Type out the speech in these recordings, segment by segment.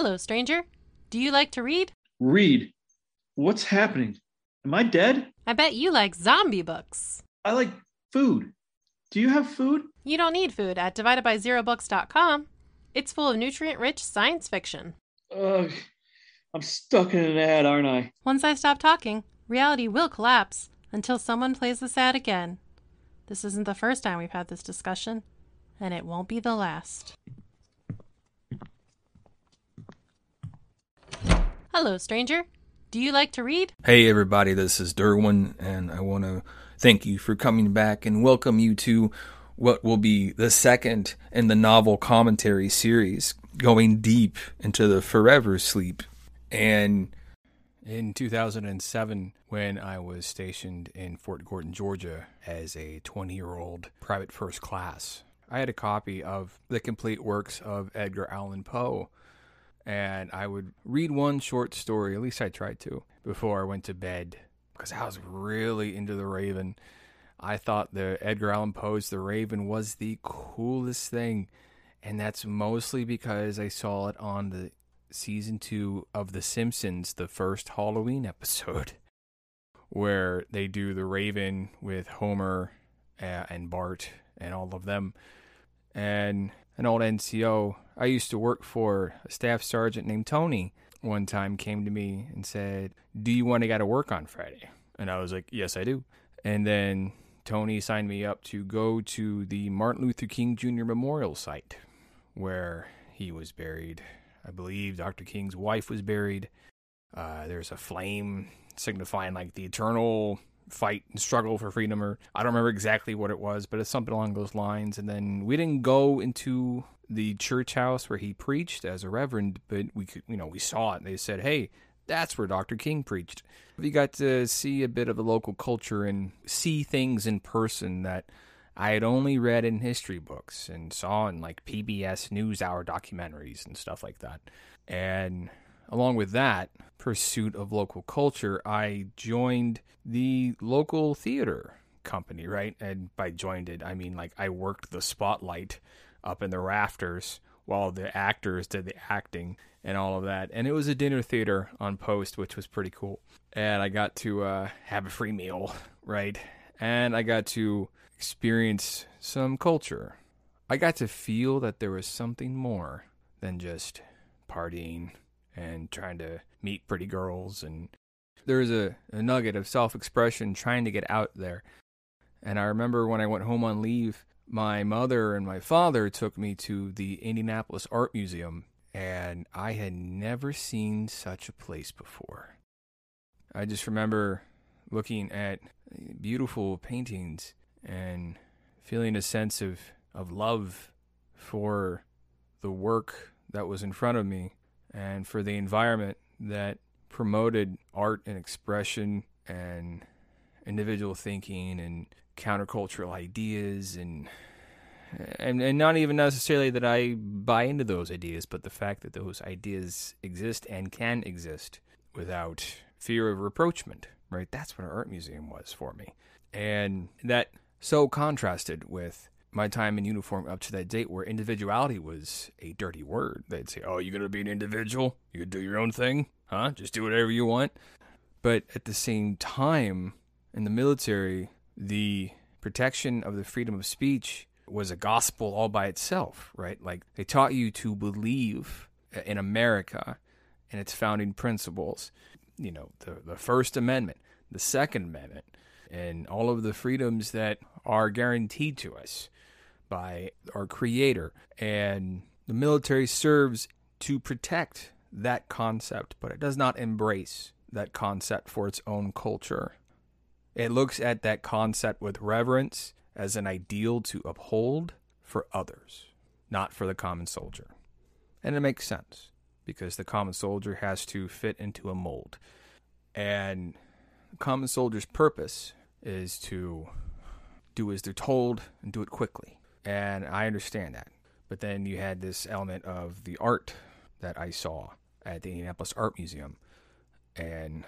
Hello, stranger. Do you like to read? Read. What's happening? Am I dead? I bet you like zombie books. I like food. Do you have food? You don't need food at dividedbyzerobooks.com. It's full of nutrient rich science fiction. Ugh. I'm stuck in an ad, aren't I? Once I stop talking, reality will collapse until someone plays this ad again. This isn't the first time we've had this discussion, and it won't be the last. Hello, stranger. Do you like to read? Hey, everybody, this is Derwin, and I want to thank you for coming back and welcome you to what will be the second in the novel commentary series, going deep into the forever sleep. And in 2007, when I was stationed in Fort Gordon, Georgia, as a 20 year old private first class, I had a copy of the complete works of Edgar Allan Poe. And I would read one short story, at least I tried to, before I went to bed, because I was really into The Raven. I thought the Edgar Allan Poe's The Raven was the coolest thing. And that's mostly because I saw it on the season two of The Simpsons, the first Halloween episode, where they do the Raven with Homer uh, and Bart and all of them. And an old NCO I used to work for, a staff sergeant named Tony, one time came to me and said, Do you want to go to work on Friday? And I was like, Yes, I do. And then Tony signed me up to go to the Martin Luther King Jr. Memorial Site where he was buried I believe Dr. King's wife was buried. Uh, there's a flame signifying like the eternal fight and struggle for freedom, or I don't remember exactly what it was, but it's something along those lines. And then we didn't go into the church house where he preached as a reverend, but we could, you know, we saw it. And they said, "Hey, that's where Dr. King preached." We got to see a bit of the local culture and see things in person that I had only read in history books and saw in like PBS NewsHour documentaries and stuff like that. And along with that pursuit of local culture, I joined the local theater company, right? And by joined it, I mean like I worked the spotlight up in the rafters while the actors did the acting and all of that. And it was a dinner theater on post, which was pretty cool. And I got to uh, have a free meal, right? And I got to experience some culture. I got to feel that there was something more than just partying and trying to meet pretty girls. And there was a, a nugget of self expression trying to get out there. And I remember when I went home on leave, my mother and my father took me to the Indianapolis Art Museum, and I had never seen such a place before. I just remember looking at beautiful paintings and feeling a sense of, of love for the work that was in front of me and for the environment that promoted art and expression and individual thinking and countercultural ideas and and and not even necessarily that I buy into those ideas, but the fact that those ideas exist and can exist without fear of reproachment, right? That's what an art museum was for me. And that so contrasted with my time in uniform up to that date where individuality was a dirty word. They'd say, Oh, you're going to be an individual? You can do your own thing? Huh? Just do whatever you want? But at the same time, in the military, the protection of the freedom of speech was a gospel all by itself, right? Like they taught you to believe in America and its founding principles. You know, the, the First Amendment, the Second Amendment, and all of the freedoms that are guaranteed to us by our Creator. And the military serves to protect that concept, but it does not embrace that concept for its own culture. It looks at that concept with reverence as an ideal to uphold for others, not for the common soldier. And it makes sense because the common soldier has to fit into a mold. And the common soldier's purpose is to do as they're told and do it quickly. And I understand that. But then you had this element of the art that I saw at the Indianapolis Art Museum. And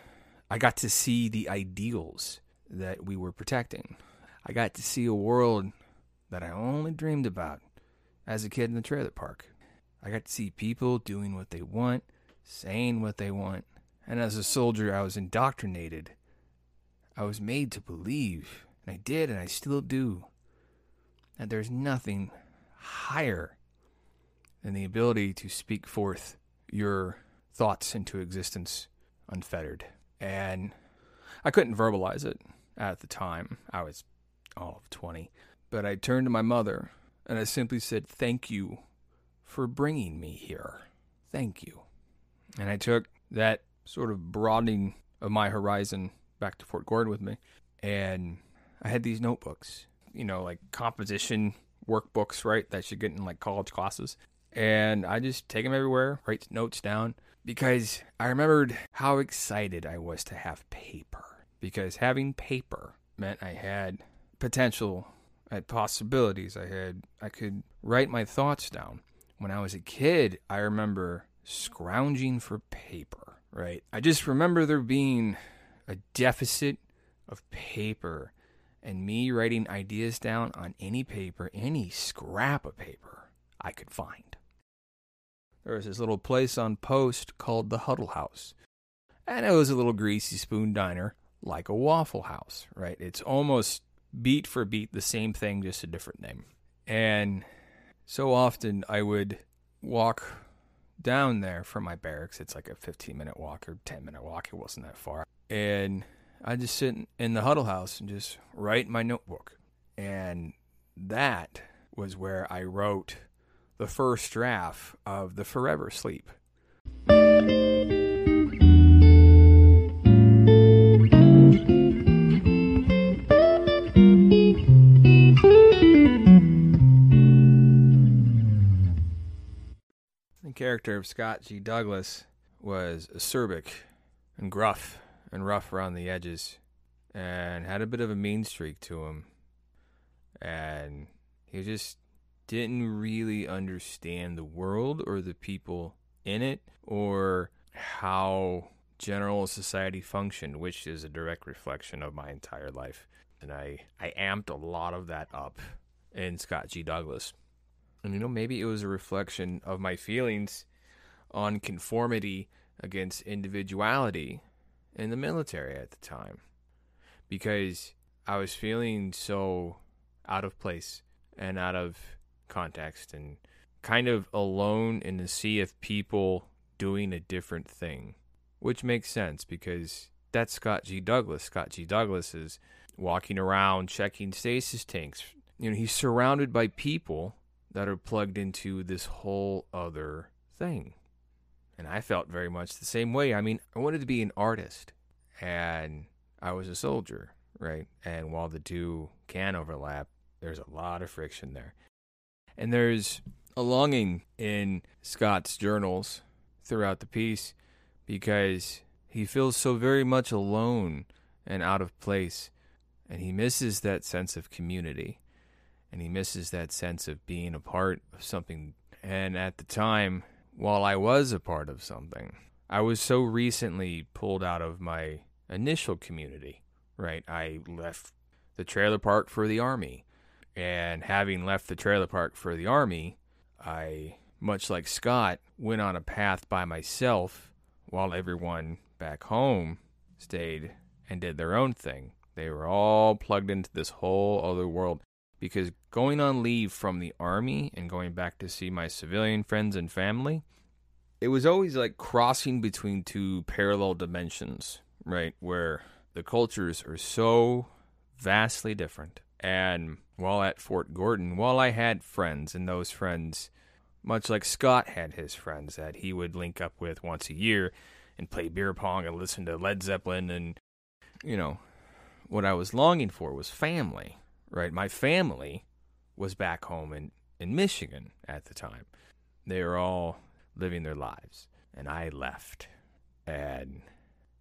I got to see the ideals that we were protecting. I got to see a world that I only dreamed about as a kid in the trailer park. I got to see people doing what they want, saying what they want. And as a soldier, I was indoctrinated. I was made to believe, and I did, and I still do, that there's nothing higher than the ability to speak forth your thoughts into existence unfettered. And I couldn't verbalize it at the time. I was all of 20. But I turned to my mother and I simply said, Thank you for bringing me here. Thank you. And I took that sort of broadening of my horizon back to Fort Gordon with me. And I had these notebooks, you know, like composition workbooks, right? That you get in like college classes. And I just take them everywhere, write notes down because I remembered how excited I was to have paper. Because having paper meant I had potential, I had possibilities. I had I could write my thoughts down. When I was a kid, I remember scrounging for paper, right? I just remember there being a deficit of paper and me writing ideas down on any paper, any scrap of paper I could find. There was this little place on Post called the Huddle House. And it was a little greasy spoon diner, like a Waffle House, right? It's almost beat for beat the same thing, just a different name. And so often I would walk down there from my barracks. It's like a 15 minute walk or 10 minute walk. It wasn't that far. And I just sit in the huddle house and just write my notebook. And that was where I wrote the first draft of the Forever Sleep. The character of Scott G. Douglas was acerbic and gruff and rough around the edges and had a bit of a mean streak to him. And he just didn't really understand the world or the people in it or how general society functioned, which is a direct reflection of my entire life. And I, I amped a lot of that up in Scott G. Douglas. And you know, maybe it was a reflection of my feelings on conformity against individuality in the military at the time. Because I was feeling so out of place and out of context and kind of alone in the sea of people doing a different thing, which makes sense because that's Scott G. Douglas. Scott G. Douglas is walking around checking stasis tanks. You know, he's surrounded by people that are plugged into this whole other thing. And I felt very much the same way. I mean, I wanted to be an artist and I was a soldier, right? And while the two can overlap, there's a lot of friction there. And there's a longing in Scott's journals throughout the piece because he feels so very much alone and out of place. And he misses that sense of community. And he misses that sense of being a part of something. And at the time, while I was a part of something, I was so recently pulled out of my initial community, right? I left the trailer park for the army. And having left the trailer park for the army, I, much like Scott, went on a path by myself while everyone back home stayed and did their own thing. They were all plugged into this whole other world because going on leave from the army and going back to see my civilian friends and family, it was always like crossing between two parallel dimensions, right? Where the cultures are so vastly different. And while at Fort Gordon, while I had friends, and those friends, much like Scott had his friends that he would link up with once a year and play beer pong and listen to Led Zeppelin, and, you know, what I was longing for was family right? My family was back home in, in Michigan at the time. They were all living their lives, and I left. And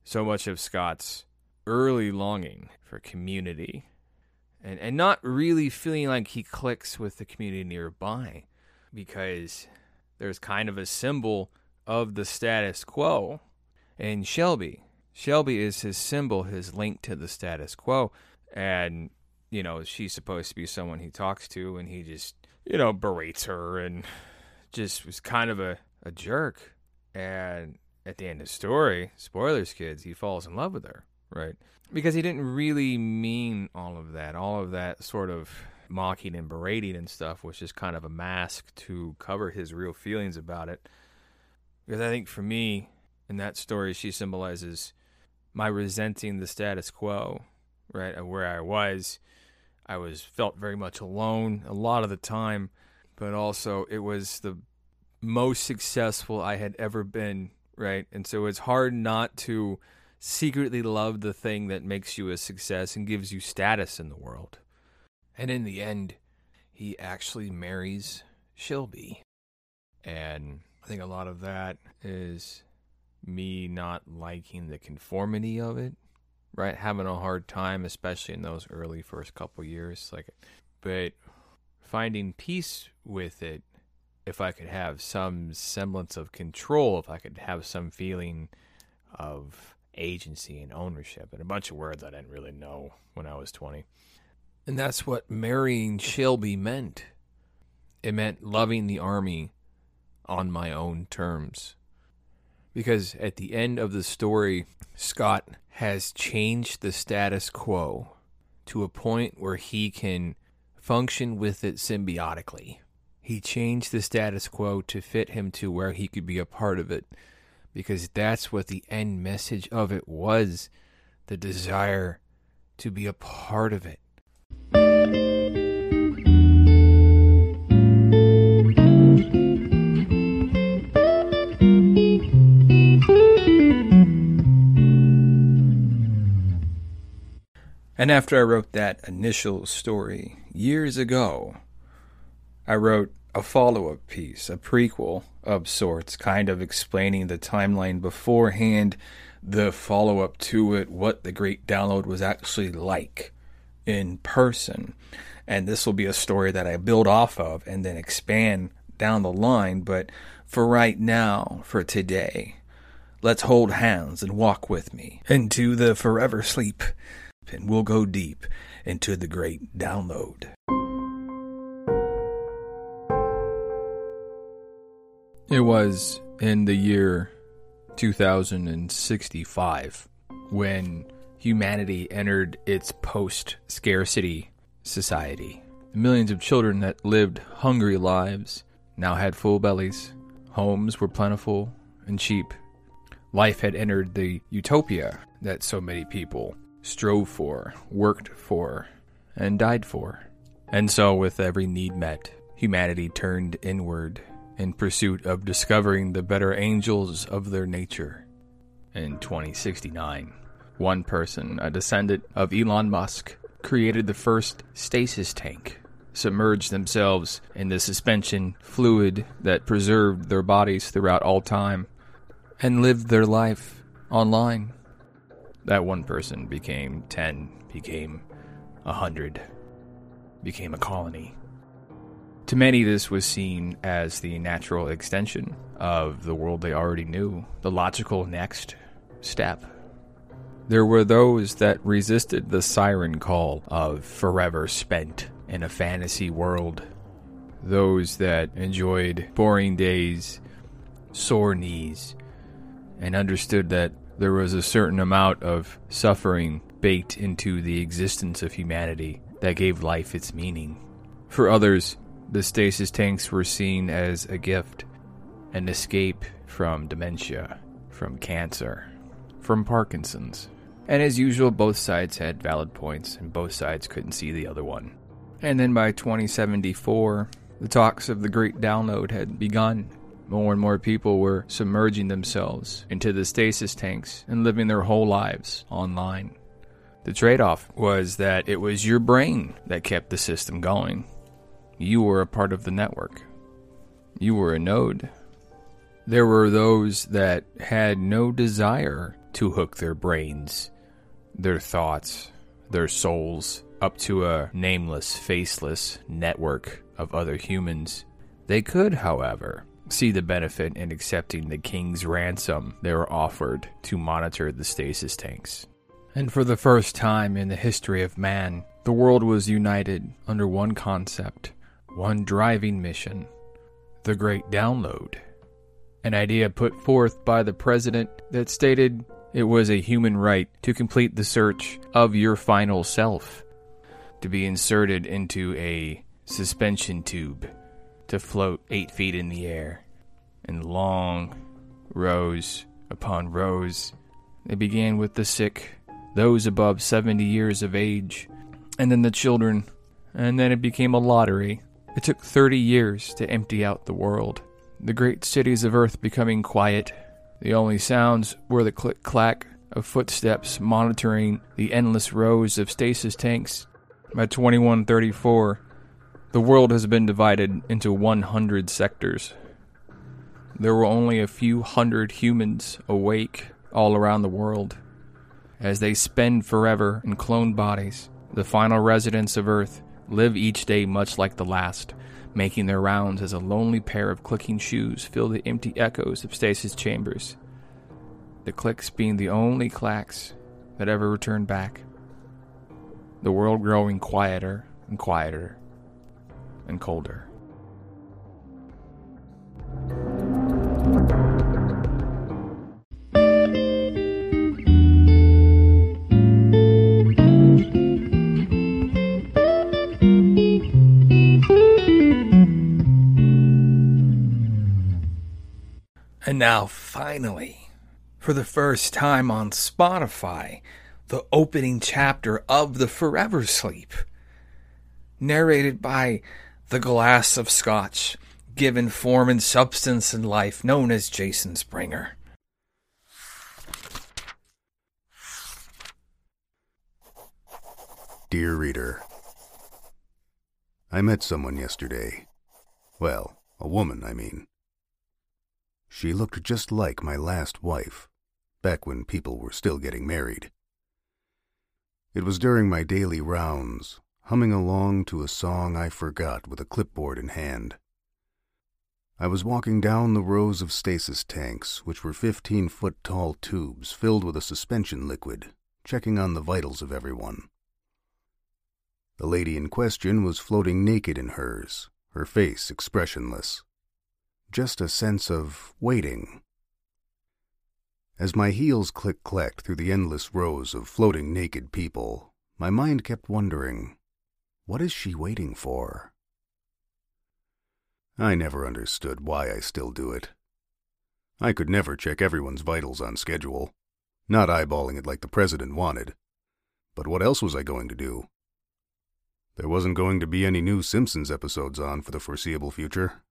so much of Scott's early longing for community and, and not really feeling like he clicks with the community nearby because there's kind of a symbol of the status quo. And Shelby, Shelby is his symbol, his link to the status quo. And you know, she's supposed to be someone he talks to, and he just, you know, berates her and just was kind of a, a jerk. And at the end of the story, spoilers, kids, he falls in love with her, right? Because he didn't really mean all of that. All of that sort of mocking and berating and stuff was just kind of a mask to cover his real feelings about it. Because I think for me, in that story, she symbolizes my resenting the status quo, right? Of where I was. I was felt very much alone a lot of the time, but also it was the most successful I had ever been, right? And so it's hard not to secretly love the thing that makes you a success and gives you status in the world. And in the end, he actually marries Shelby. And I think a lot of that is me not liking the conformity of it, right? Having a hard time, especially in those early first couple years. Like, but finding peace with it if I could have some semblance of control, if I could have some feeling of agency and ownership, and a bunch of words I didn't really know when I was 20. And that's what marrying Shelby meant. It meant loving the army on my own terms. Because at the end of the story, Scott has changed the status quo to a point where he can function with it symbiotically. He changed the status quo to fit him to where he could be a part of it because that's what the end message of it was the desire to be a part of it. And after I wrote that initial story years ago, I wrote a follow up piece, a prequel of sorts, kind of explaining the timeline beforehand, the follow up to it, what the Great Download was actually like in person. And this will be a story that I build off of and then expand down the line. But for right now, for today, let's hold hands and walk with me into the forever sleep and we'll go deep into the great download. It was in the year 2065 when humanity entered its post scarcity society. The millions of children that lived hungry lives now had full bellies, homes were plentiful and cheap. Life had entered the utopia that so many people strove for, worked for, and died for. And so, with every need met, humanity turned inward in pursuit of discovering the better angels of their nature. In 2069, one person, a descendant of Elon Musk, created the first stasis tank, submerged themselves in the suspension fluid that preserved their bodies throughout all time, and lived their life online that one person became 10, became a 100, became a colony. To many, this was seen as the natural extension of the world they already knew, the logical next step. There were those that resisted the siren call of forever spent in a fantasy world, those that enjoyed boring days, sore knees, and understood that there was a certain amount of suffering baked into the existence of humanity that gave life its meaning. For others, the stasis tanks were seen as a gift, an escape from dementia, from cancer, from Parkinson's. And as usual, both sides had valid points, and both sides couldn't see the other one. And then by 2074, the talks of the Great Download had begun, more and more people were submerging themselves into the stasis tanks and living their whole lives online. The trade off was that it was your brain that kept the system going. You were a part of the network, you were a node. There were those that had no desire to hook their brains, their thoughts, their souls up to a nameless, faceless network of other humans. They could, however, see the benefit in accepting the king's ransom they were offered to monitor the stasis tanks. And for the first time in the history of man, the world was united under one concept, one driving mission the Great Download, an idea put forth by the president that stated it was a human right to complete the search of your final self, to be inserted into a suspension tube, to float eight feet in the air, in long rows upon rows. They began with the sick, those above 70 years of age, and then the children, and then it became a lottery. It took 30 years to empty out the world. The great cities of Earth becoming quiet. The only sounds were the click clack of footsteps monitoring the endless rows of stasis tanks. By 2134, the world has been divided into 100 sectors. There were only a few hundred humans awake all around the world. As they spend forever in cloned bodies, the final residents of Earth live each day much like the last, making their rounds as a lonely pair of clicking shoes fill the empty echoes of stasis chambers. The clicks being the only clacks that ever return back. The world growing quieter and quieter and colder. And now, finally, for the first time on Spotify, the opening chapter of The Forever Sleep, narrated by the glass of scotch, given form and substance and life, known as Jason Springer. Dear reader, I met someone yesterday. Well, a woman, I mean. She looked just like my last wife, back when people were still getting married. It was during my daily rounds, humming along to a song I forgot with a clipboard in hand. I was walking down the rows of stasis tanks, which were 15 foot tall tubes filled with a suspension liquid, checking on the vitals of everyone. The lady in question was floating naked in hers, her face expressionless. Just a sense of waiting. As my heels click clacked through the endless rows of floating naked people, my mind kept wondering what is she waiting for? I never understood why I still do it. I could never check everyone's vitals on schedule, not eyeballing it like the president wanted. But what else was I going to do? There wasn't going to be any new Simpsons episodes on for the foreseeable future.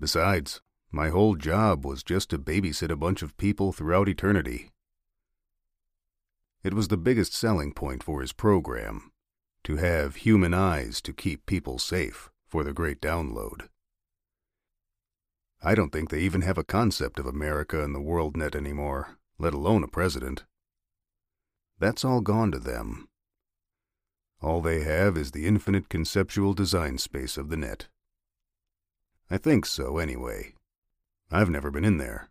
Besides, my whole job was just to babysit a bunch of people throughout eternity. It was the biggest selling point for his program to have human eyes to keep people safe for the great download. I don't think they even have a concept of America and the world net anymore, let alone a president. That's all gone to them. All they have is the infinite conceptual design space of the net. I think so, anyway. I've never been in there.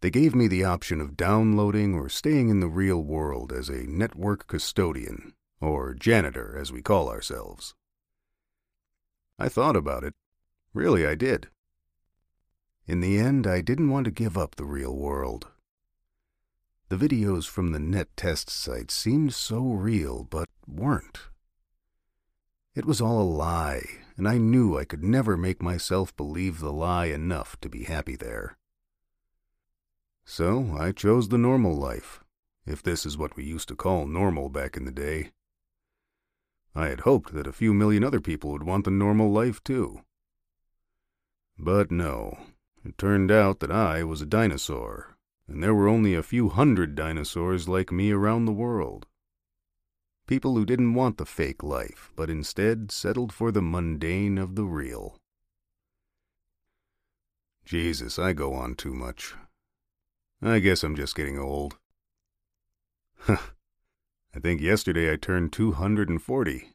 They gave me the option of downloading or staying in the real world as a network custodian, or janitor, as we call ourselves. I thought about it. Really, I did. In the end, I didn't want to give up the real world. The videos from the net test site seemed so real, but weren't. It was all a lie, and I knew I could never make myself believe the lie enough to be happy there. So I chose the normal life, if this is what we used to call normal back in the day. I had hoped that a few million other people would want the normal life too. But no, it turned out that I was a dinosaur, and there were only a few hundred dinosaurs like me around the world. People who didn't want the fake life, but instead settled for the mundane of the real. Jesus, I go on too much. I guess I'm just getting old. I think yesterday I turned 240.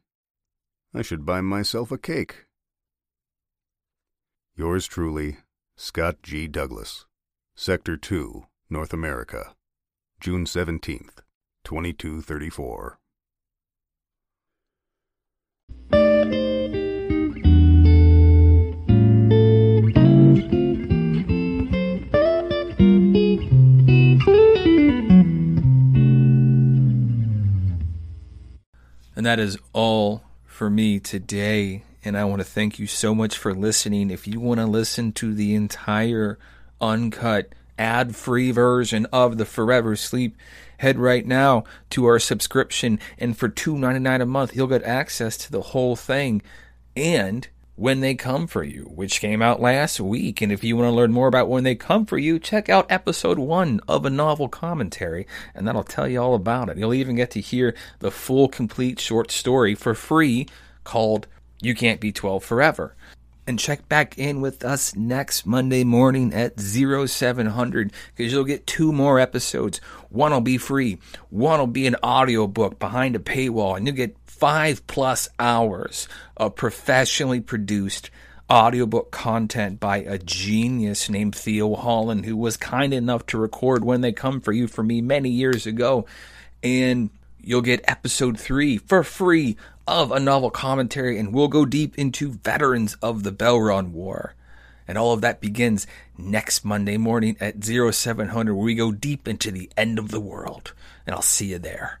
I should buy myself a cake. Yours truly, Scott G. Douglas, Sector 2, North America, June 17th, 2234. And that is all for me today. And I want to thank you so much for listening. If you want to listen to the entire uncut, ad free version of the Forever Sleep, head right now to our subscription. And for $2.99 a month, you'll get access to the whole thing. And when They Come For You, which came out last week. And if you want to learn more about When They Come For You, check out episode one of a novel commentary, and that'll tell you all about it. You'll even get to hear the full, complete short story for free called You Can't Be 12 Forever. And check back in with us next Monday morning at 0700 because you'll get two more episodes. One will be free, one will be an audiobook behind a paywall, and you'll get five plus hours of professionally produced audiobook content by a genius named Theo Holland, who was kind enough to record When They Come For You for me many years ago. And you'll get episode three for free of a novel commentary, and we'll go deep into veterans of the Bell Run War. And all of that begins next Monday morning at 0700, where we go deep into the end of the world. And I'll see you there.